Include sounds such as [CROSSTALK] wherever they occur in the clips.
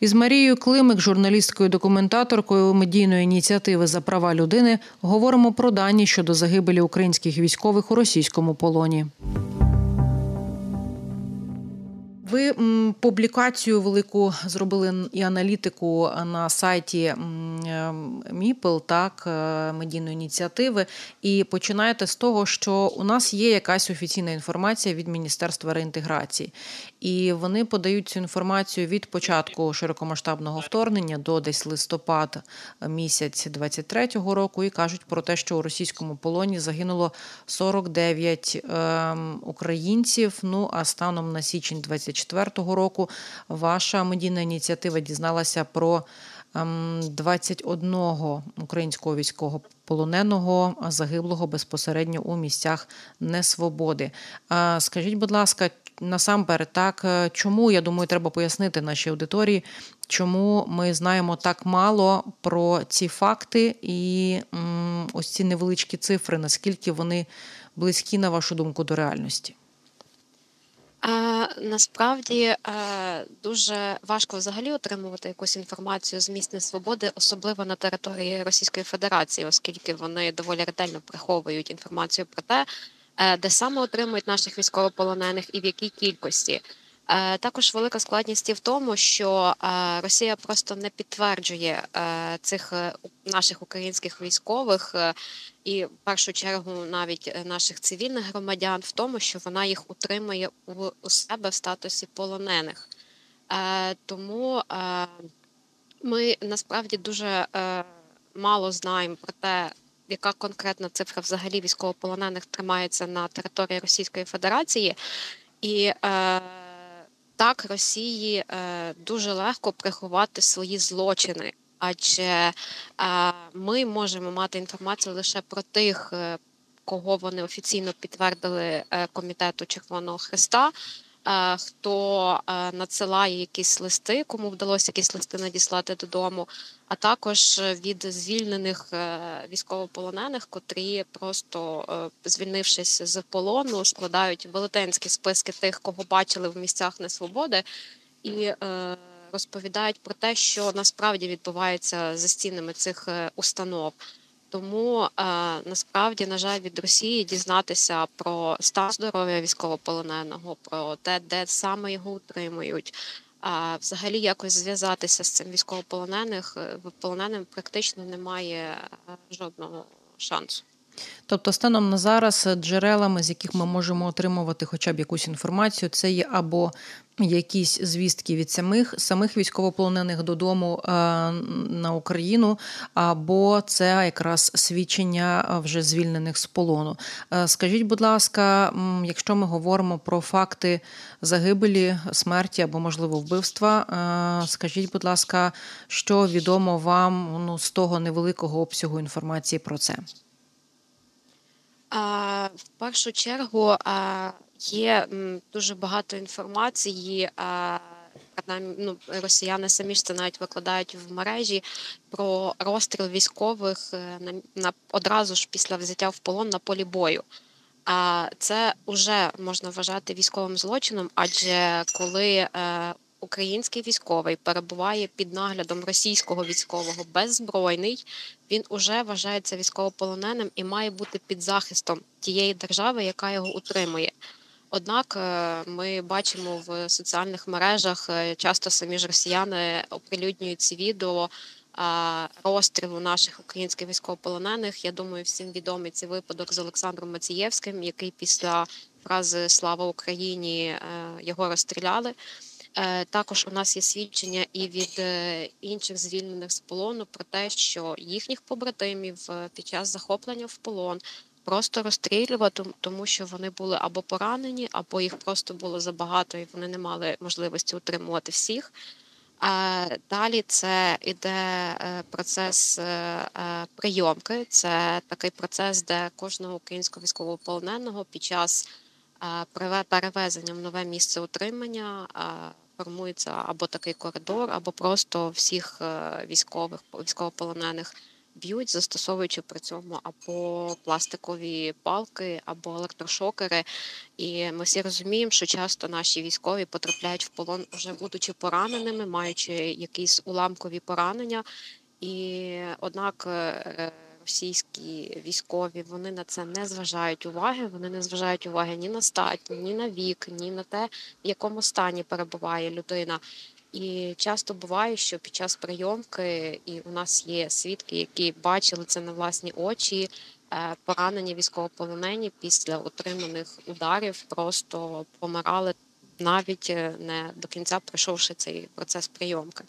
Із Марією Климик, журналісткою документаторкою медійної ініціативи за права людини, говоримо про дані щодо загибелі українських військових у російському полоні. Ви публікацію велику зробили і аналітику на сайті м, е, Міпл, так, е, медійної ініціативи, і починаєте з того, що у нас є якась офіційна інформація від Міністерства реінтеграції, і вони подають цю інформацію від початку широкомасштабного вторгнення до десь листопад місяць 23-го року, і кажуть про те, що у російському полоні загинуло 49 е, українців. Ну а станом на січень 24 2024 року ваша медійна ініціатива дізналася про 21 українського військового полоненого загиблого безпосередньо у місцях несвободи. Скажіть, будь ласка, насамперед, так чому я думаю, треба пояснити нашій аудиторії, чому ми знаємо так мало про ці факти і ось ці невеличкі цифри, наскільки вони близькі, на вашу думку, до реальності? А, Насправді е, дуже важко взагалі отримувати якусь інформацію з місць несвободи, особливо на території Російської Федерації, оскільки вони доволі ретельно приховують інформацію про те, е, де саме отримують наших військовополонених і в якій кількості. Е, також велика складність в тому, що е, Росія просто не підтверджує е, цих наших українських військових і в першу чергу навіть наших цивільних громадян в тому, що вона їх утримує у себе в статусі полонених. Тому ми насправді дуже мало знаємо про те, яка конкретна цифра взагалі військовополонених тримається на території Російської Федерації. І так Росії е, дуже легко приховати свої злочини, адже е, ми можемо мати інформацію лише про тих, е, кого вони офіційно підтвердили комітету Червоного Христа. Хто надсилає якісь листи, кому вдалося якісь листи надіслати додому, а також від звільнених військовополонених, котрі просто звільнившись з полону, складають велетенські списки тих, кого бачили в місцях несвободи, і розповідають про те, що насправді відбувається за стінами цих установ. Тому е, насправді, на жаль, від Росії дізнатися про стан здоров'я військовополоненого, про те, де саме його утримують, а взагалі якось зв'язатися з цим військовополонених е, полоненим практично немає е, жодного шансу. Тобто, станом на зараз джерелами, з яких ми можемо отримувати хоча б якусь інформацію, це є або якісь звістки від самих самих військовополонених додому е, на Україну, або це якраз свідчення вже звільнених з полону. Е, скажіть, будь ласка, якщо ми говоримо про факти загибелі, смерті або можливо вбивства, е, скажіть, будь ласка, що відомо вам ну, з того невеликого обсягу інформації про це? В першу чергу є дуже багато інформації. А, ну, росіяни самі ж це навіть викладають в мережі про розстріл військових е, на, на одразу ж після взяття в полон на полі бою. А це вже можна вважати військовим злочином, адже коли е, український військовий перебуває під наглядом російського військового беззбройний, він уже вважається військовополоненим і має бути під захистом тієї держави, яка його утримує. Однак е, ми бачимо в соціальних мережах е, часто самі ж росіяни оприлюднюють ці відео розстрілу наших українських військовополонених. Я думаю, всім відомий цей випадок з Олександром Мацієвським, який після фрази Слава Україні е, його розстріляли. Е, також у нас є свідчення і від е, інших звільнених з полону про те, що їхніх побратимів е, під час захоплення в полон просто розстрілювати, тому що вони були або поранені, або їх просто було забагато, і вони не мали можливості утримувати всіх. Далі це іде процес прийомки. Це такий процес, де кожного українського військовополоненого під час перевезення в нове місце утримання формується або такий коридор, або просто всіх е, військових військовополонених б'ють, застосовуючи при цьому або пластикові палки, або електрошокери. І ми всі розуміємо, що часто наші військові потрапляють в полон, вже будучи пораненими, маючи якісь уламкові поранення. І однак е, російські військові вони на це не зважають уваги. Вони не зважають уваги ні на стать, ні на вік, ні на те, в якому стані перебуває людина. І часто буває, що під час прийомки і у нас є свідки, які бачили це на власні очі. Е, поранені військовополонені після отриманих ударів просто помирали навіть е, не до кінця пройшовши цей процес прийомки.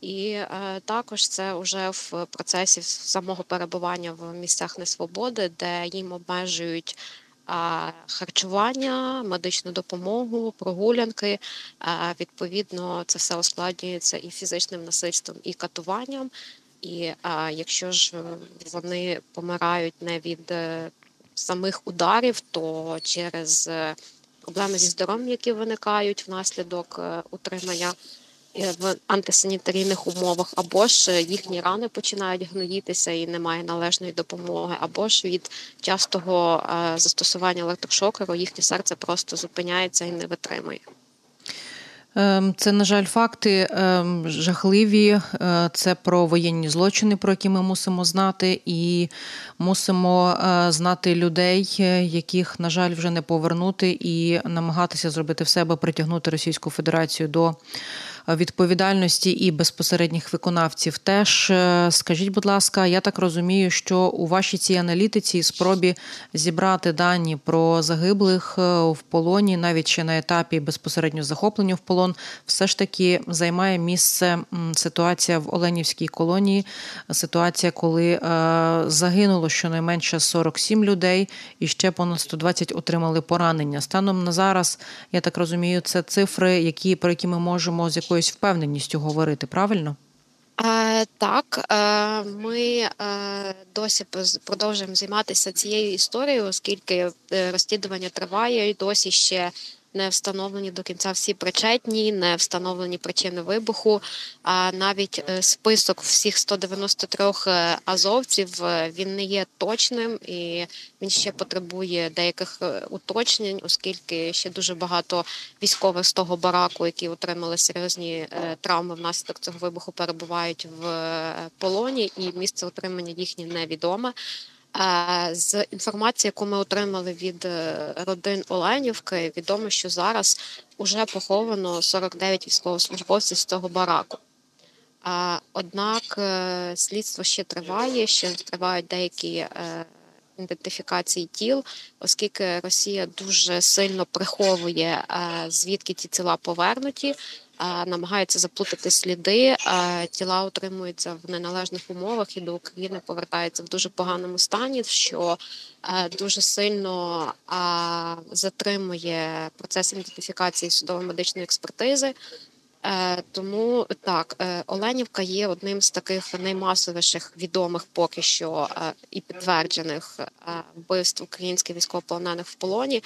І е, також це вже в процесі самого перебування в місцях несвободи, де їм обмежують харчування, медичну допомогу, прогулянки. Відповідно, це все ускладнюється і фізичним насильством, і катуванням. І якщо ж вони помирають не від е, самих ударів, то через е, проблеми зі здоров'ям, які виникають внаслідок утримання. Е, в антисанітарійних умовах, або ж їхні рани починають гноїтися і немає належної допомоги, або ж від частого е, застосування електрошокеру їхнє серце просто зупиняється і не витримує. Ем, це, на жаль, факти ем, жахливі. Е, це про воєнні злочини, про які ми мусимо знати, і мусимо знати людей, яких, на жаль, вже не повернути, і намагатися зробити все, аби притягнути Російську Федерацію до відповідальності і безпосередніх виконавців. Теж е, скажіть, будь ласка, я так розумію, що у вашій цій аналітиці спробі зібрати дані про загиблих е, в полоні, навіть ще на етапі безпосередньо захоплення в полон, все ж таки займає місце ситуація в Оленівській колонії. Ситуація, коли е, загинуло щонайменше 47 людей, і ще понад 120 отримали поранення. Станом на зараз, я так розумію, це цифри, які про які ми можемо з якою якоюсь впевненістю говорити, правильно? Е, Так, е, ми е, досі продовжуємо займатися цією історією, оскільки е, розслідування триває і досі ще не встановлені до кінця всі причетні, не встановлені причини вибуху. А навіть е, список всіх 193 е, азовців е, він не є точним і він ще потребує деяких уточнень, оскільки ще дуже багато військових з того бараку, які отримали серйозні травми внаслідок цього вибуху, перебувають в полоні, і місце отримання їхнє невідоме. З інформації, яку ми отримали від е, родин Оленівки, відомо, що зараз вже поховано 49 військовослужбовців з цього бараку. Однак е, слідство ще триває, ще тривають деякі е, ідентифікації тіл, оскільки Росія дуже сильно приховує звідки ці тіла повернуті намагаються заплутати сліди, тіла утримуються в неналежних умовах і до України повертаються в дуже поганому стані, що дуже сильно затримує процес ідентифікації судово-медичної експертизи. Е, тому так, е, Оленівка є одним з таких наймасовіших відомих поки що е, і підтверджених вбивств українських військовополонених в полоні.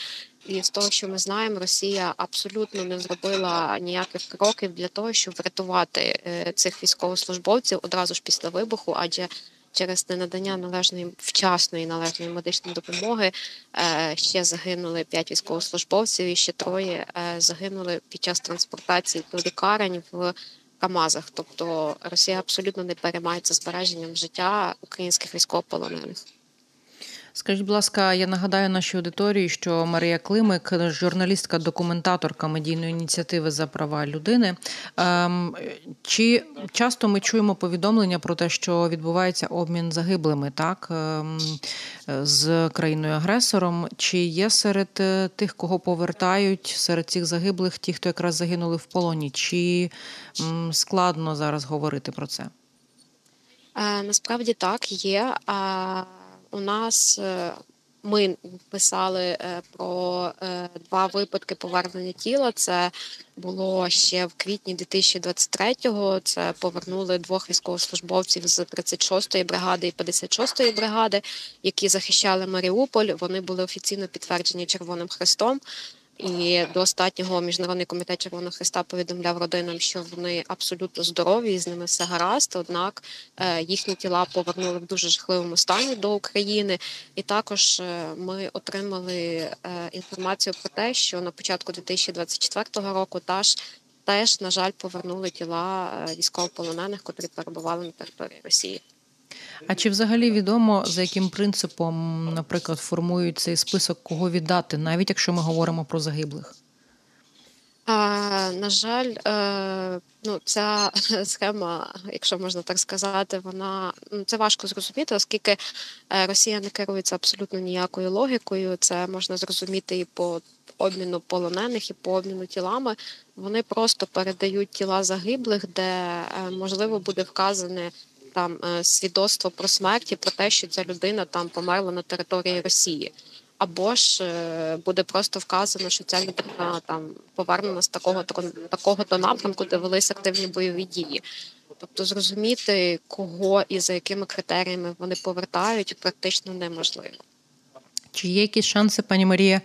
І з того, що ми знаємо, Росія абсолютно не зробила ніяких кроків для того, щоб врятувати цих військовослужбовців одразу ж після вибуху, адже через ненадання належної вчасної належної медичної допомоги е, ще загинули п'ять військовослужбовців, і ще троє е, загинули під час транспортації до лікарень в Камазах. Тобто Росія абсолютно не переймається збереженням життя українських військовополонених. Скажіть, будь ласка, я нагадаю нашій аудиторії, що Марія Климик, журналістка-документаторка медійної ініціативи за права людини. Ем, чи часто ми чуємо повідомлення про те, що відбувається обмін загиблими, так ем, з країною-агресором? Чи є серед е, тих, кого повертають серед цих загиблих, ті, хто якраз загинули в полоні? Чи складно зараз говорити про це? Е, насправді так є у нас е, ми писали е, про е, два випадки повернення тіла. Це було ще в квітні 2023-го. Це повернули двох військовослужбовців з 36-ї бригади і 56-ї бригади, які захищали Маріуполь. Вони були офіційно підтверджені Червоним Хрестом. І до останнього міжнародний комітет Червоного Христа повідомляв родинам, що вони абсолютно здорові, з ними все гаразд. Однак е, їхні тіла повернули в дуже жахливому стані до України. І також е, ми отримали е, інформацію про те, що на початку 2024 року теж теж, на жаль, повернули тіла військовополонених, котрі перебували на території Росії. А чи взагалі відомо, за яким принципом, наприклад, формують цей список, кого віддати, навіть якщо ми говоримо про загиблих? На жаль, е, ну ця [LAUGHS] схема, якщо можна так сказати, вона ну це важко зрозуміти, оскільки е, Росія не керується абсолютно ніякою логікою. Це можна зрозуміти і по обміну полонених, і по обміну тілами. Вони просто передають тіла загиблих, де е, можливо буде вказане там е, свідоцтво про смерть і про те, що ця людина там померла на території Росії. Або ж е, буде просто вказано, що ця людина там повернена з такого такого то напрямку, де велися активні бойові дії. Тобто зрозуміти, кого і за якими критеріями вони повертають, практично неможливо. Чи є якісь шанси, пані Марія,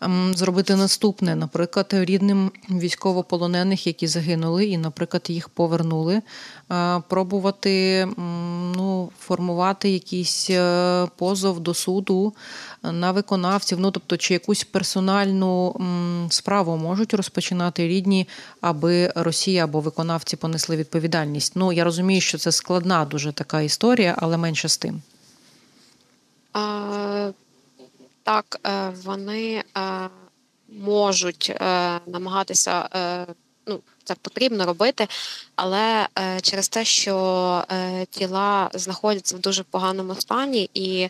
ем, зробити наступне, наприклад, рідним військовополонених, які загинули, і, наприклад, їх повернули, е, пробувати ну, формувати якийсь е, позов до суду на виконавців? Ну, тобто, чи якусь персональну справу можуть розпочинати рідні, аби Росія або виконавці понесли відповідальність? Ну, я розумію, що це складна дуже така історія, але менше з тим. А... Так, е, вони е, можуть е, намагатися, ну це потрібно робити, але через те, що тіла знаходяться в дуже поганому стані і.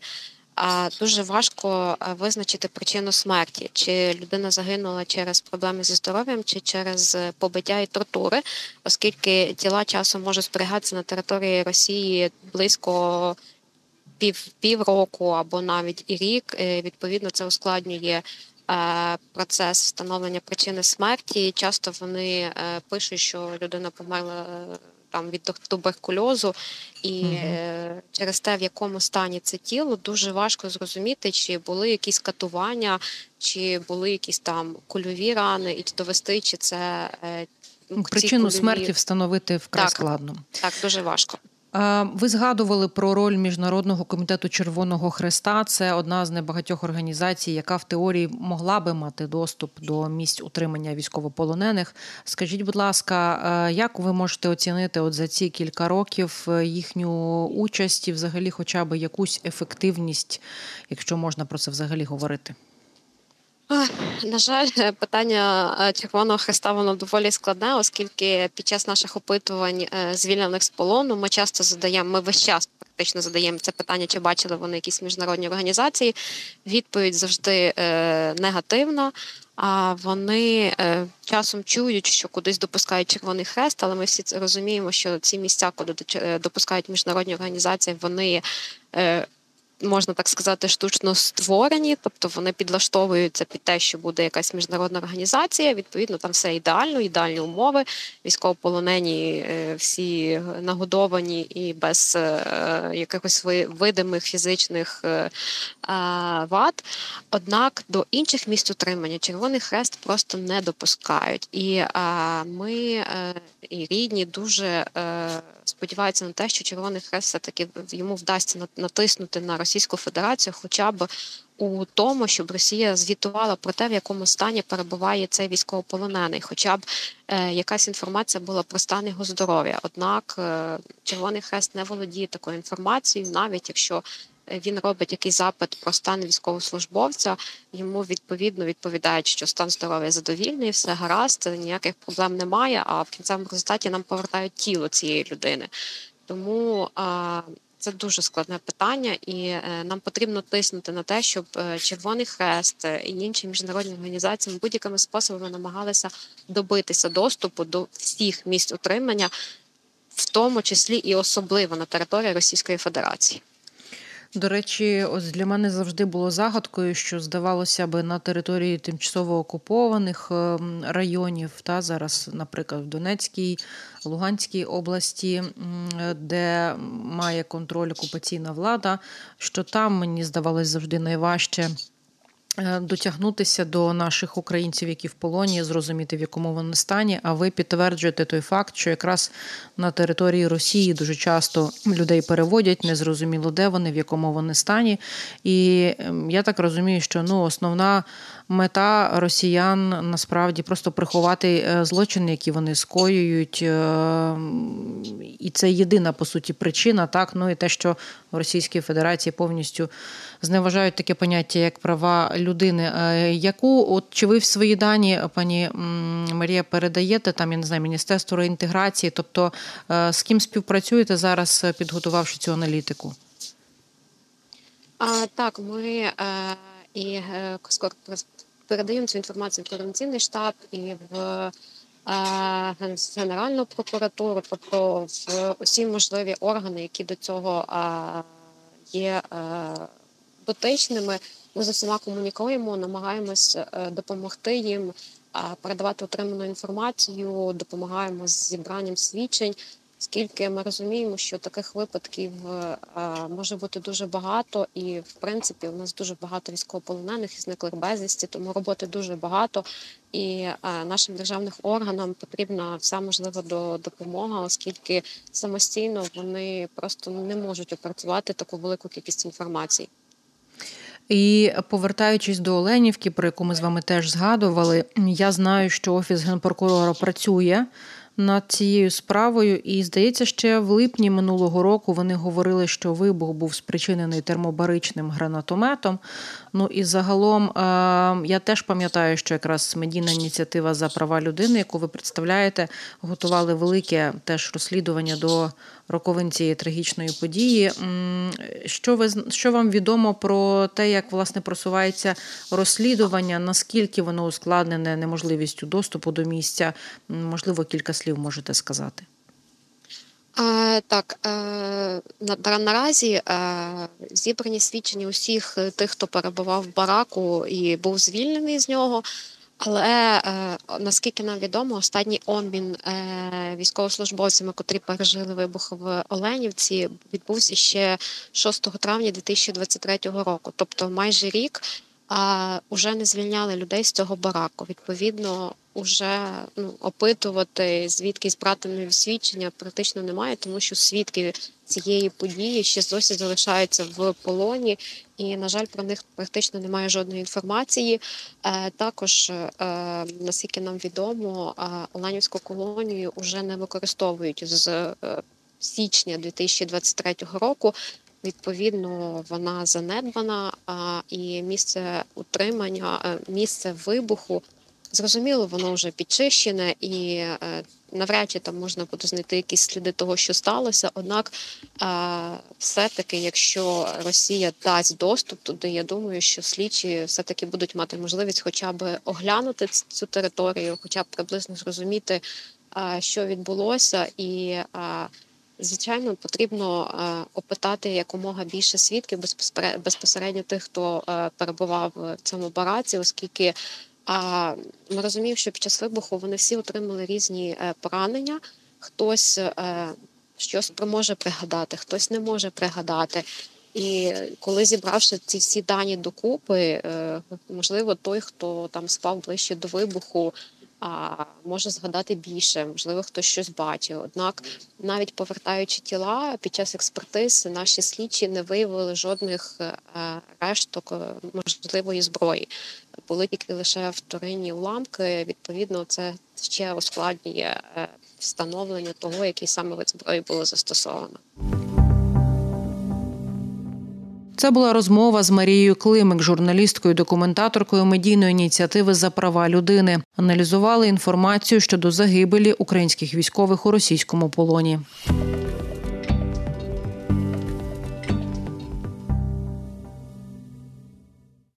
Дуже важко визначити причину смерті, чи людина загинула через проблеми зі здоров'ям, чи через побиття і тортури, оскільки тіла часом можуть зберігатися на території Росії близько пів півроку або навіть і рік. Е, відповідно, це ускладнює. Е, процес встановлення причини смерті. Часто вони е, пишуть, що людина померла там від туберкульозу, і угу. через те, в якому стані це тіло, дуже важко зрозуміти, чи були якісь катування, чи були якісь там кульові рани, і довести, чи це причину кульові... смерті встановити вкрай так, складно. Так, дуже важко. Ви згадували про роль міжнародного комітету Червоного Хреста. Це одна з небагатьох організацій, яка в теорії могла би мати доступ до місць утримання військовополонених. Скажіть, будь ласка, е, як ви можете оцінити от за ці кілька років е, їхню участь і взагалі, хоча б якусь ефективність, якщо можна про це взагалі говорити? На жаль, питання е, Червоного Христа воно доволі складне, оскільки під час наших опитувань е, звільнених з полону ми часто задаємо, ми весь час практично задаємо це питання, чи бачили вони якісь міжнародні організації. Відповідь завжди е, негативна. А вони е, часом чують, що кудись допускають Червоний Хрест, але ми всі це розуміємо, що ці місця, куди допускають міжнародні організації, вони е, можна так сказати, штучно створені, тобто вони підлаштовуються під те, що буде якась міжнародна організація. Відповідно, там все ідеально, ідеальні умови. Військовополонені е, всі нагодовані і без е, якихось видимих фізичних е, вад. Однак до інших місць утримання Червоний Хрест просто не допускають. І ми і рідні дуже сподіваються на те, що Червоний Хрест все таки йому вдасться натиснути на Російську Федерацію, хоча б у тому, щоб Росія звітувала про те, в якому стані перебуває цей військовополонений, хоча б е, якась інформація була про стан його здоров'я. Однак е, Червоний Хрест не володіє такою інформацією, навіть якщо він робить якийсь запит про стан військовослужбовця, йому відповідно відповідають, що стан здоров'я задовільний, все гаразд, ніяких проблем немає. А в кінцевому результаті нам повертають тіло цієї людини. Тому а, це дуже складне питання, і е, нам потрібно тиснути на те, щоб е, Червоний Хрест і інші міжнародні організації будь-якими способами намагалися добитися доступу до всіх місць утримання, в тому числі і особливо на території Російської Федерації. До речі, ось для мене завжди було загадкою, що здавалося би на території тимчасово окупованих ем, районів, та зараз, наприклад, в Донецькій, Луганській області, де має контроль окупаційна влада, що там мені здавалось завжди найважче дотягнутися до наших українців, які в полоні, зрозуміти в якому вони стані. А ви підтверджуєте той факт, що якраз на території Росії дуже часто людей переводять, незрозуміло де вони, в якому вони стані. І ем, я так розумію, що ну основна мета росіян насправді просто приховати е, злочини, які вони скоюють, е, і це єдина по суті причина, так ну і те, що в Російській Федерації повністю зневажають таке поняття, як права людини. Е, яку от чи ви в свої дані, пані Марія, передаєте там, я не знаю, міністерство реінтеграції? Тобто з ким співпрацюєте зараз, підготувавши цю аналітику? А, Так, ми е, і е, передаємо цю інформацію в координаційний штаб і в е, Генеральну прокуратуру, тобто в усі можливі органи, які до цього е, є е, дотичними. Ми з усіма комунікуємо, намагаємось допомогти їм передавати отриману інформацію, допомагаємо з зібранням свідчень. Оскільки ми розуміємо, що таких випадків е, може бути дуже багато, і в принципі у нас дуже багато військовополонених і зниклих безвісті, тому роботи дуже багато. І е, нашим державним органам потрібна вся можлива допомога, оскільки самостійно вони просто не можуть опрацювати таку велику кількість інформації. І повертаючись до Оленівки, про яку ми з вами теж згадували, я знаю, що офіс генпрокурора працює над цією справою, і здається, ще в липні минулого року вони говорили, що вибух був спричинений термобаричним гранатометом. Ну і загалом е, я теж пам'ятаю, що якраз медійна ініціатива за права людини, яку ви представляєте, готували велике теж розслідування до роковин цієї трагічної події. Що ви що вам відомо про те, як власне просувається розслідування? Наскільки воно ускладнене неможливістю доступу до місця? Можливо, кілька слів можете сказати. Так, е, на, наразі е, зібрані свідчення усіх тих, хто перебував в бараку і був звільнений з нього. Але е, наскільки нам відомо, останній обмін е, військовослужбовцями, котрі пережили вибух в Оленівці, відбувся ще 6 травня 2023 року, тобто майже рік. А вже не звільняли людей з цього бараку. Відповідно, вже ну, опитувати звідки брати нові свідчення практично немає, тому що свідки цієї події ще досі залишаються в полоні, і на жаль, про них практично немає жодної інформації. Е, також е, наскільки нам відомо, е, Оленівську колонію вже не використовують з січня 2023 року. Відповідно, вона занедбана, і місце утримання, місце вибуху Зрозуміло, воно вже підчищене і е, навряд чи там можна буде знайти якісь сліди того, що сталося. Однак, е, все-таки, якщо Росія дасть доступ туди, я думаю, що слідчі все таки будуть мати можливість, хоча б оглянути цю територію, хоча б приблизно зрозуміти, е, що відбулося, і звичайно потрібно опитати якомога більше свідків безпосередньо тих, хто перебував в цьому бараці, оскільки. А ми розуміємо, що під час вибуху вони всі отримали різні е, поранення. Хтось е, щось може пригадати, хтось не може пригадати. І коли зібравши ці всі дані докупи, е, можливо, той, хто там спав ближче до вибуху, може згадати більше, можливо, хтось щось бачив. Однак, навіть повертаючи тіла під час експертиз, наші слідчі не виявили жодних решток можливої зброї були тільки лише вторинні уламки. Відповідно, це ще ускладнює е, встановлення того, який саме вид зброї було застосовано. Це була розмова з Марією Климик, журналісткою, документаторкою медійної ініціативи за права людини. Аналізували інформацію щодо загибелі українських військових у російському полоні.